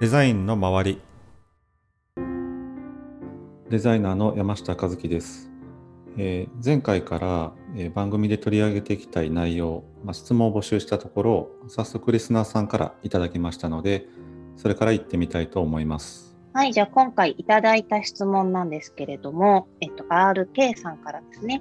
デザインの周り。デザイナーの山下和樹です、えー前回から、えー番組で取り上げていきたい内容、まあ、質問を募集したところ早速リスナーさんからいただきましたのでそれから行ってみたいと思います。はい、じゃあ今回いただいた質問なんですけれども、えっと、RK さんからですね、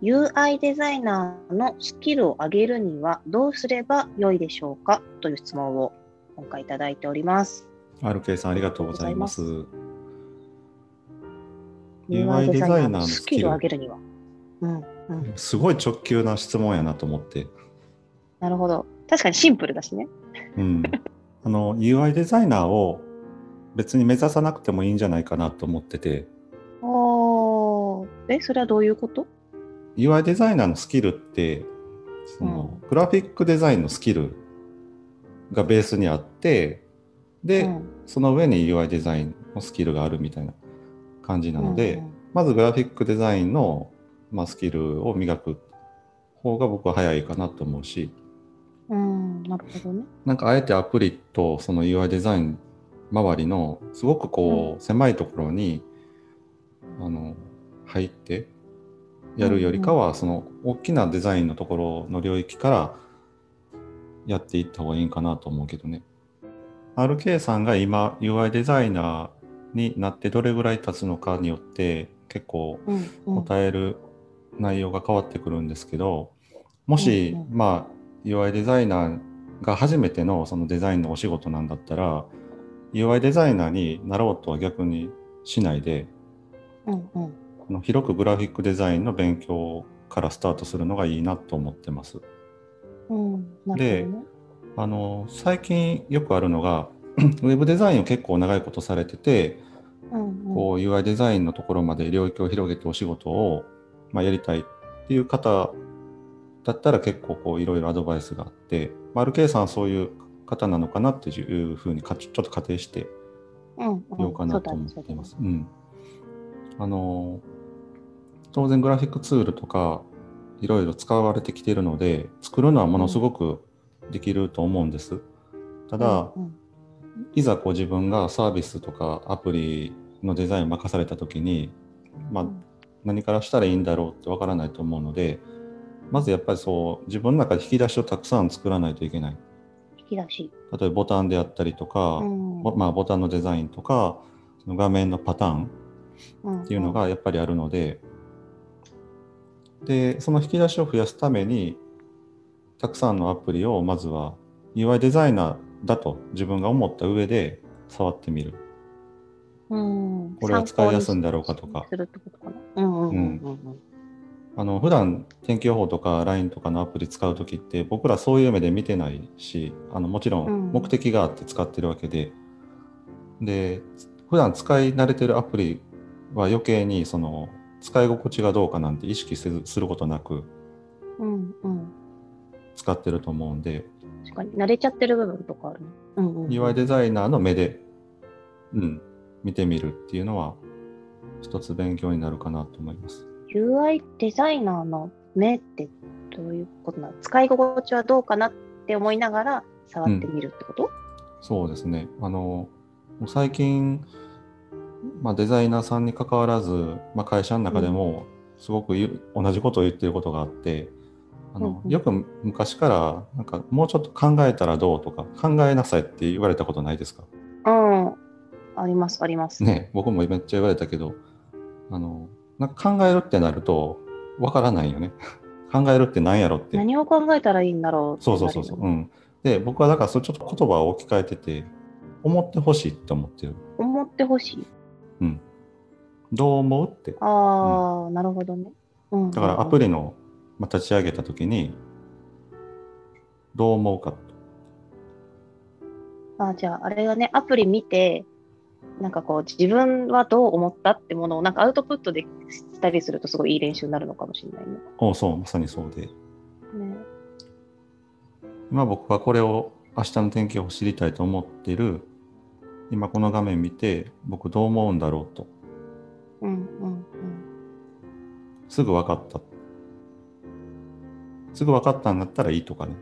UI デザイナーのスキルを上げるにはどうすればよいでしょうか？という質問を今回いただいております。RK さんありがとうございます UI デザイナーのスキルを上げるには。うん、うん。すごい直球な質問やなと思って、なるほど。確かにシンプルだしね。うん、あの UI デザイナーを別に目指さなくてもいいんじゃないかなと思ってておー。え、それはどういうこと？UI デザイナーのスキルってその、グラフィックデザインのスキルがベースにあってで、うんその上に UI デザインのスキルがあるみたいな感じなので、うんうんまずグラフィックデザインの、まあ、スキルを磨く方が僕は早いかなと思うしうん、なるほどね。なんかあえてアプリとその UI デザイン周りのすごくこう、狭いところにあの入ってやるよりかは、その大きなデザインのところの領域からやっていった方がいいんかなと思うけどね。RK さんが今 UI デザイナーになってどれぐらい経つのかによって結構。答える内容が変わってくるんですけどもし、まあ UI デザイナーが初めてのそのデザインのお仕事なんだったら UI デザイナーになろうとは逆にしないでうん、うん。この広くグラフィックデザインの勉強からスタートするのがいいなと思ってます。うん、なで。あの最近よくあるのが ウェブデザインを結構長いことされててうん、うん。こう UI デザインのところまで領域を広げてお仕事を、まあ、やりたいっていう方だったら結構こういろいろアドバイスがあって、まあ、RK さんはそういう方なのかなっていうふうにかちょっと仮定して。みようかなと思っています。うんあの当然グラフィックツールとかいろいろ使われてきているので作るのはものすごくできると思うんです。ただ、うんうん。いざこう自分がサービスとかアプリのデザインを任された時に、まあ、何からしたらいいんだろうってわからないと思うのでまずやっぱりそう自分の中で引き出しをたくさん作らないといけない。引き出し。例えばボタンであったりとか、うん。ぼまあ、ボタンのデザインとかその画面のパターンっっていうのがやっぱりあるのででその引き出しを増やすためにたくさんのアプリをまずは UI デザイナーだと自分が思った上で触ってみる。うん、これは使いやすいんだろうかとか。参考にするってことかな。うんうんうんうんあの普段天気予報とか LINE とかのアプリ使う時って僕らそういう目で見てないしあのもちろうんん。目的があって使ってるわけで、で普段使い慣れてるアプリは余計にその使い心地がどうかなんて意識せずすることなく。うんうん。使ってると思うんで、確かに慣れちゃってる部分とかあるね。うんうん。UI デザイナーの目で、うん、見てみるっていうのは一つ勉強になるかなと思います。UI デザイナーの目ってどういうことなの？使い心地はどうかなって思いながら触ってみるってこと、そうですね。あの、最近、まあ、デザイナーさんに関わらず、まあ、会社の中でもすごくゆ同じことを言ってることがあって、あのうんうんよく昔からなんかもうちょっと考えたらどうとか考えなさいって言われたことないですか？うん、あります、あります。ね僕もめっちゃ言われたけどあのなんか考えるってなるとわからないよね 考えるって何やろって何を考えたらいいんだろうってそうそうそうそう、うん、で僕はだからそれちょっと言葉を置き換えてて思ってほしいって思ってる思ってほしい。うん。どう思うって。ああ、なるほどね。うん、だからアプリ。リの、まあ、立ち上げたときに、どう思うか。あじゃあ、あれがね、アプリ見て、なんかこう、自分はどう思ったってものをなんかアウトプットでしたりするとすごいいい練習になるのかもしれないね。おうそう、まさにそうで。ね今僕はこれを明日の天気を知りたいと思っている、今この画面見て、僕どう思うんだろうと。うんうんすぐ分かった。すぐ分かったんだったらいいとかね。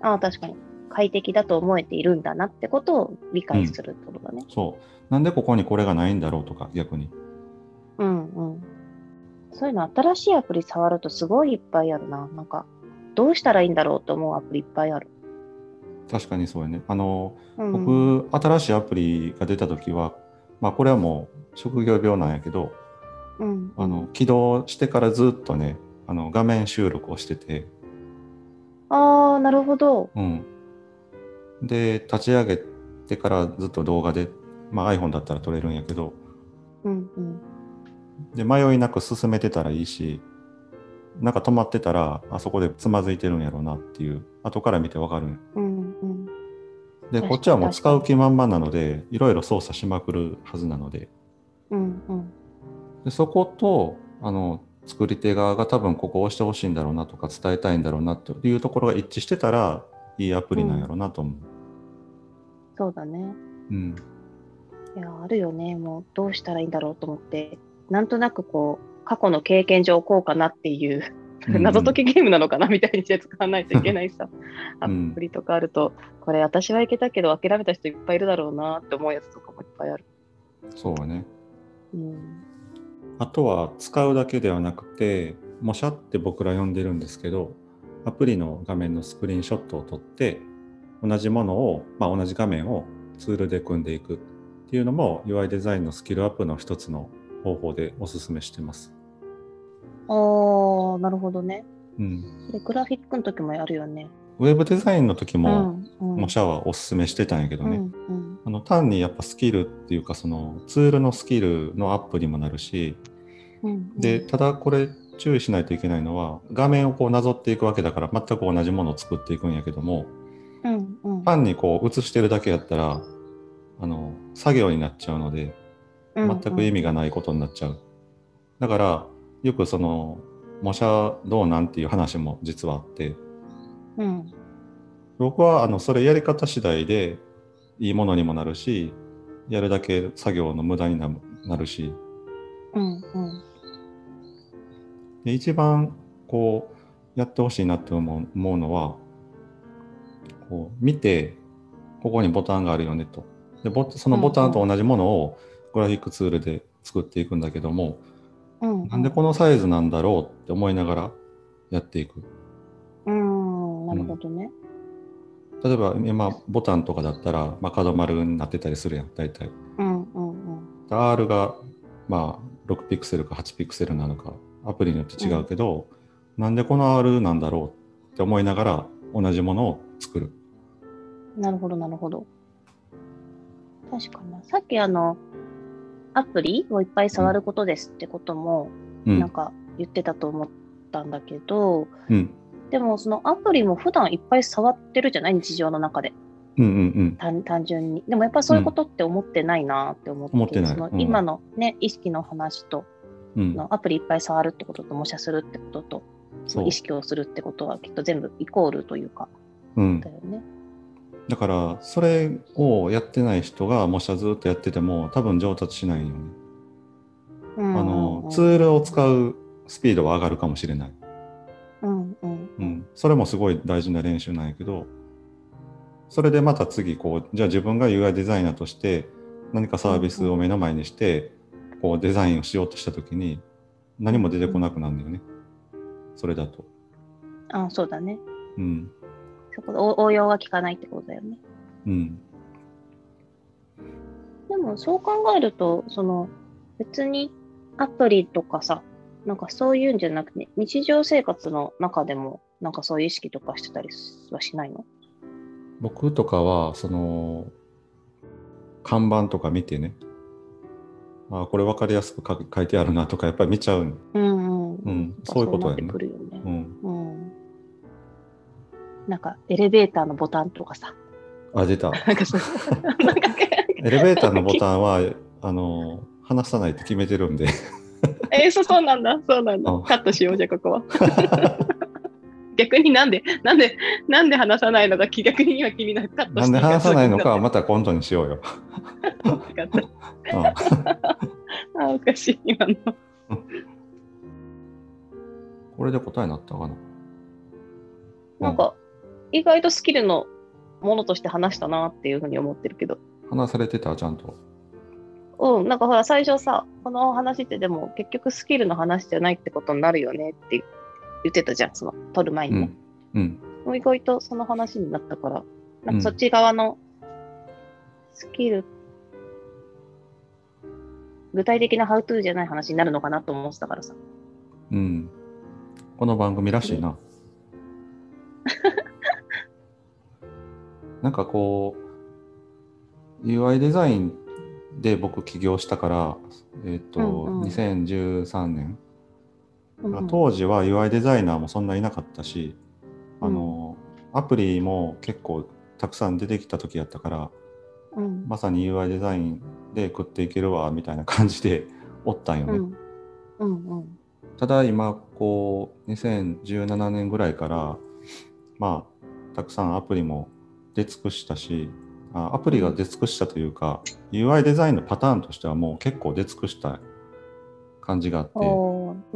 ああ、確かに。快適だと思えているんだなってことを理解するってことだね。そう。なんでここにこれがないんだろうとか、逆に。うんうん。そういうの新しいアプリ触るとすごいいっぱいあるな。なんか、どうしたらいいんだろうと思うアプリいっぱいある。確かにそうやね。あの、うん、僕、新しいアプリが出た時は、まあ、これはもう職業病なんやけど、うん、あの起動してからずっとね、あの画面収録をしてて、ああ、なるほど。うん、で立ち上げてからずっと動画で、まあ、iPhone だったら撮れるんやけどうんうん。で迷いなく進めてたらいいしなんか止まってたらあそこでつまずいてるんやろうなっていう後から見てわかるうんうん。でこっちはもう使う気満々なのでいろいろ操作しまくるはずなのでうんうん。でそことあの作り手側が多分ここを押してほしいんだろうなとか伝えたいんだろうなというところが一致してたらいいアプリなんやろうなと思う。そうだね。うんいや、あるよね。もう、どうしたらいいんだろうと思って、なんとなくこう、過去の経験上こうかなっていう、うん謎解きゲームなのかなみたいにして使わないといけないさ、アうんプリとかあると、これ私はいけたけど諦めた人いっぱいいるだろうなって思うやつとかもいっぱいある。そうね。うん。あとは使うだけではなくて、模写って僕ら呼んでるんですけど、アプリの画面のスクリーンショットを撮って、同じものを、まあ、同じ画面をツールで組んでいくっていうのも UI デザインのスキルアップの一つの方法でお勧めしてます。ああ、なるほどね。うん、でグラフィックの時もやるよね。ウェブデザインの時も、うんうん。模写はお勧めしてたんやけどね、うんうん。あの単にやっぱスキルっていうかそのツールのスキルのアップにもなるしうんでただこれ注意しないといけないのは画面をこうなぞっていくわけだから全く同じものを作っていくんやけどもうんうん。単にこう映してるだけやったらあの作業になっちゃうので全く意味がないことになっちゃう。だからよくその模写どうなんっていう話も実はあってうん。僕はあのそれやり方次第でいいものにもなるしやるだけ作業の無駄にななるし。うんうん。で一番こうやってほしいなって思うのはこう見てここにボタンがあるよねと。でボそのボタンと同じものをグラフィックツールで作っていくんだけども、うんなんでこのサイズなんだろうって思いながらやっていく。うんなるほどね。例えば今ボタンとかだったら、まあ、角丸になってたりするやん大体うんうんうん R がまあ6ピクセルか8ピクセルなのかアプリによって違うけど、なんでこの R なんだろうって思いながら同じものを作る。なるほど、なるほど。確かにな。さっきあの、アプリをいっぱい触ることですってことも、うんなんか言ってたと思ったんだけど、うんでもそのアプリも普段いっぱい触ってるじゃない？日常の中で。うんうん単単純に。でもやっぱりそういうことって思ってないなって思って、思ってない。そのうん。今のね、意識の話と、うん。うんのアプリいっぱい触るってことと模写するってことと、そう。意識をするってことはきっと全部イコールというか、うん。だよね。だからそれをやってない人が模写ずっとやってても多分上達しないよね。うんあのうん。ツールを使うスピードは上がるかもしれない。それもすごい大事な練習なんやけどそれでまた次こうじゃあ自分が UI デザイナーとして何かサービスを目の前にしてこうデザインをしようとした時に何も出てこなくなるんだよねそれだと。あそうだね。うんそこで応応用が効かないってことだよね。うんでもそう考えると、その別にアプリとかさ、なんかそういうんじゃなくて、日常生活の中でもなんかそういう意識とかしてたりはしないの？僕とかはその看板とか見てね。あこれ分かりやすく書書いてあるなとかやっぱり見ちゃうのうんうん。うん。そういうことやね。ん。うん。なんかエレベーターのボタンとかさ、あ出た。エレベーターのボタンはあの離さないって決めてるんで。えー、そうなんだ、そうなんだ。うん。カットしよう、じゃあここは。逆になんで、なんで、なんで話さないのか逆に今気になる。カットなんで話さないのかはままた今度にしようよ。うん あ、おかしい、今の。これで答えになったかな？なんか、意外とスキルのものとして話したなっていうふうに思ってるけど。話されてた？ちゃんと。うん、なんかほら、最初さ、この話ってでも結局スキルの話じゃないってことになるよねって言ってたじゃん、その、撮る前にも。うん。うん。意外とその話になったから、なんかそっち側のスキル、具体的なハウトゥーじゃない話になるのかなと思ってたからさ。うん。この番組らしいな。なんかこう、UI デザインで僕起業したから、えっ、と、うんうん2013年、うんうん。当時は UI デザイナーもそんないなかったし、あの、アプリも結構たくさん出てきた時やったから、うん。まさに UI デザインで食っていけるわみたいな感じで おったんよね。うん。うんうん。ただ今こう2017年ぐらいからまあたくさんアプリも出尽くしたしあアプリが出尽くしたというか UI デザインのパターンとしてはもう結構出尽くした感じがあって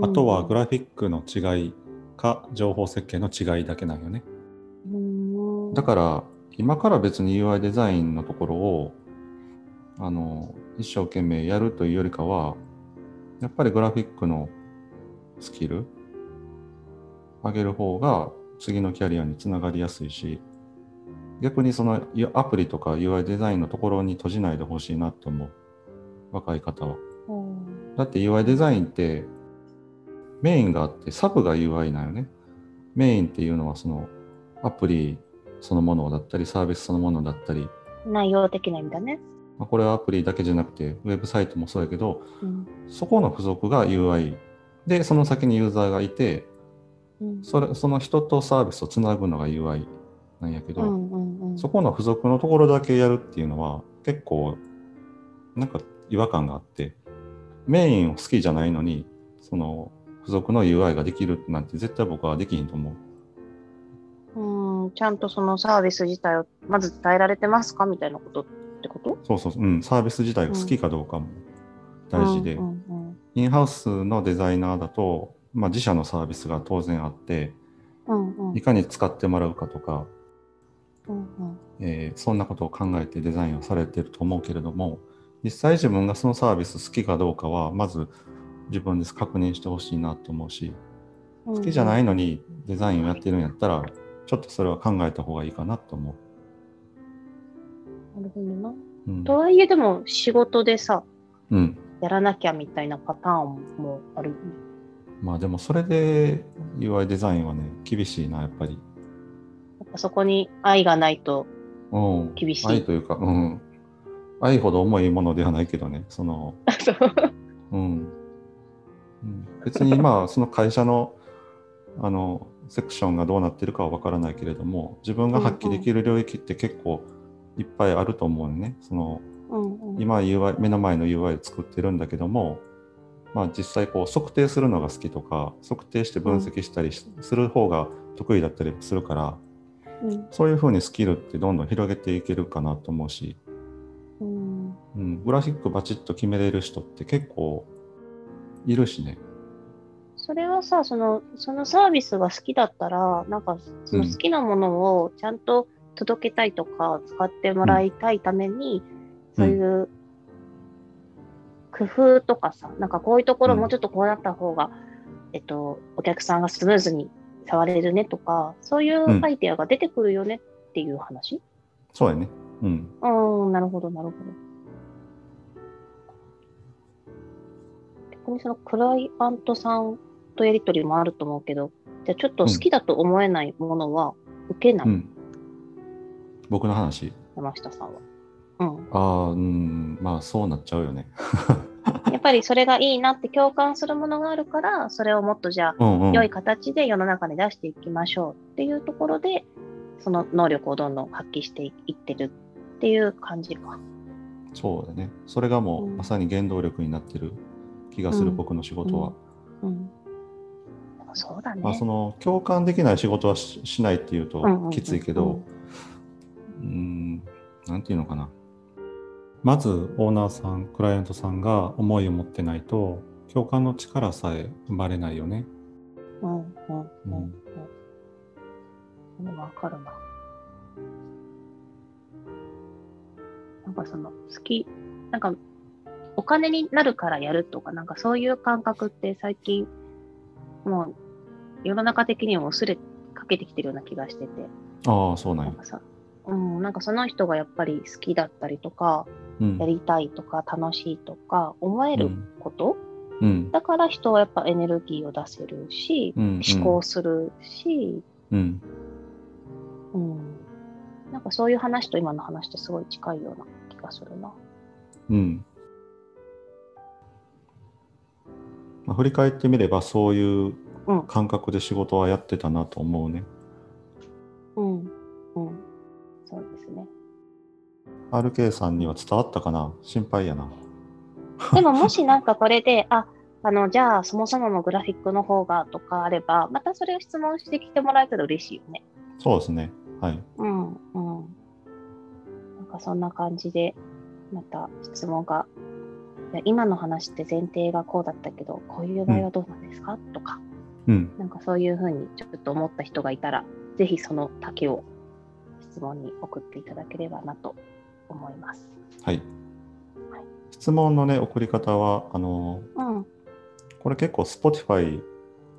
あとはグラフィックの違いか情報設計の違いだけなんよね。うん。だから今から別に UI デザインのところをあの一生懸命やるというよりかはやっぱりグラフィックのスキル上げる方が次のキャリアにつながりやすいし逆にそのいアプリとか UI デザインのところに閉じないでほしいなと思う。若い方は。うん。だって UI デザインってメインがあってサブが UI なんよね。メインっていうのはそのアプリそのものだったりサービスそのものだったり、内容的な意味だね。まあ、これはアプリだけじゃなくてウェブサイトもそうやけどうん。そこの付属が UI でその先にユーザーがいてうん。それその人とサービスをつなぐのが UI なんやけど、うんうんうん。そこの付属のところだけやるっていうのは結構なんか違和感があってメインを好きじゃないのにその付属の UI ができるなんて絶対僕はできひんと思う。うん、ちゃんとそのサービス自体をまず伝えられてますかみたいなことってこと？そうそうそう、うん、サービス自体が好きかどうかも。大事で、うんうん。インハウスのデザイナーだと、まあ、自社のサービスが当然あってうんうん。いかに使ってもらうかとか、うんうん。えーそんなことを考えてデザインをされてると思うけれども実際自分がそのサービス好きかどうかはまず自分で確認してほしいなと思うしうん。好きじゃないのにデザインをやってるんやったらちょっとそれは考えた方がいいかなと思なるほどな。う。うん。とはいえでも仕事でさ、うん、やらなきゃみたいなパターンもある。まあでもそれで UI デザインはね厳しいなやっぱり。やっぱそこに愛がないとうん、厳しい。愛というか、うん、愛ほど重いものではないけどねその。そう。うんうん、別にまあその会社のあのセクションがどうなってるかは分からないけれども自分が発揮できる領域って結構いっぱいあると思うよね。そのうんうん。今 UI 目の前の UI を作ってるんだけども、まあ、実際こう測定するのが好きとか測定して分析したりしする方が得意だったりするからうん。そういうふうにスキルってどんどん広げていけるかなと思うし、うん。うん、グラフィックバチッと決めれる人って結構いるしね。それはさその、そのサービスが好きだったら、なんかその好きなものをちゃんと届けたいとか、使ってもらいたいために、うんそういう工夫とかさ、なんかこういうところうんもうちょっとこうなった方が、えっと、お客さんがスムーズに触れるねとか、そういううんアイデアが出てくるよねっていう話、そうやね。うん。うん、なるほど、なるほど。そのクライアントさんとやりとりもあると思うけど、じゃあちょっと好きだと思えないものは受けない、うん。僕の話？山下さんは。うん。ああ、うん、まあそうなっちゃうよね。やっぱりそれがいいなって共感するものがあるから、それをもっとじゃあ、うんうん。良い形で世の中に出していきましょうっていうところで、その能力をどんどん発揮していってるっていう感じか。そうだね。それがもう、うんまさに原動力になってる気がする、うん僕の仕事は。うん。そうだね。まあその共感できない仕事はししないっていうときついけど、うん、なんていうのかな。まずオーナーさん、クライアントさんが思いを持ってないと、共感の力さえ生まれないよね。うんうんううんんうん。わかるな。なんかその好き、なんかお金になるからやるとか、なんかそういう感覚って最近、もう世の中的にも薄れかけてきてるような気がしてて、ああ、そうなんや。なんかさ、うん、なんかその人がやっぱり好きだったりとか、うんやりたいとか楽しいとか思えること、うん。だから人はやっぱエネルギーを出せるし、うん。思考するし、うん。うん、なんかそういう話と今の話ってすごい近いような気がするな。うん。振り返ってみれば、そういううん感覚で仕事はやってたなと思うね。うん、うん、そうですね。RK さんには伝わったかな？心配やな。でももしなんかこれで、あ、あの、じゃあそもそものグラフィックの方がとかあれば、またそれを質問してきてもらえたら嬉しいよね。そうですね。はい。うん、うん。なんかそんな感じで、また質問が、いや今の話って前提がこうだったけど、こういう場合はどうなんですか、とか、うん。なんかそういうふうにちょっと思った人がいたら、ぜひその竹を質問に送っていただければなと思います。はいはい。質問のね、送り方は、あの、うん、これ結構 Spotify、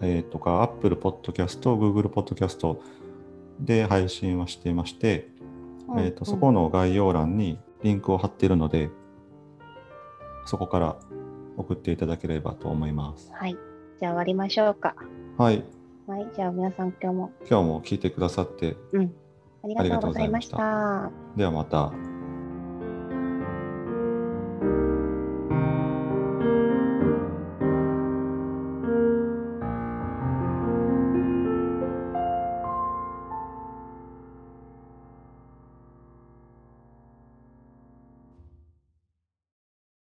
えーとか Apple Podcast、Google Podcast で配信はしていまして、うんえーとそこの概要欄にリンクを貼っているので、そこから送っていただければと思います。はい。じゃあ終わりましょうか。はい。はい。じゃあ皆さん今日も、今日も聞いてくださって、うん。ありがとうございましありがとうございまた。ではまた。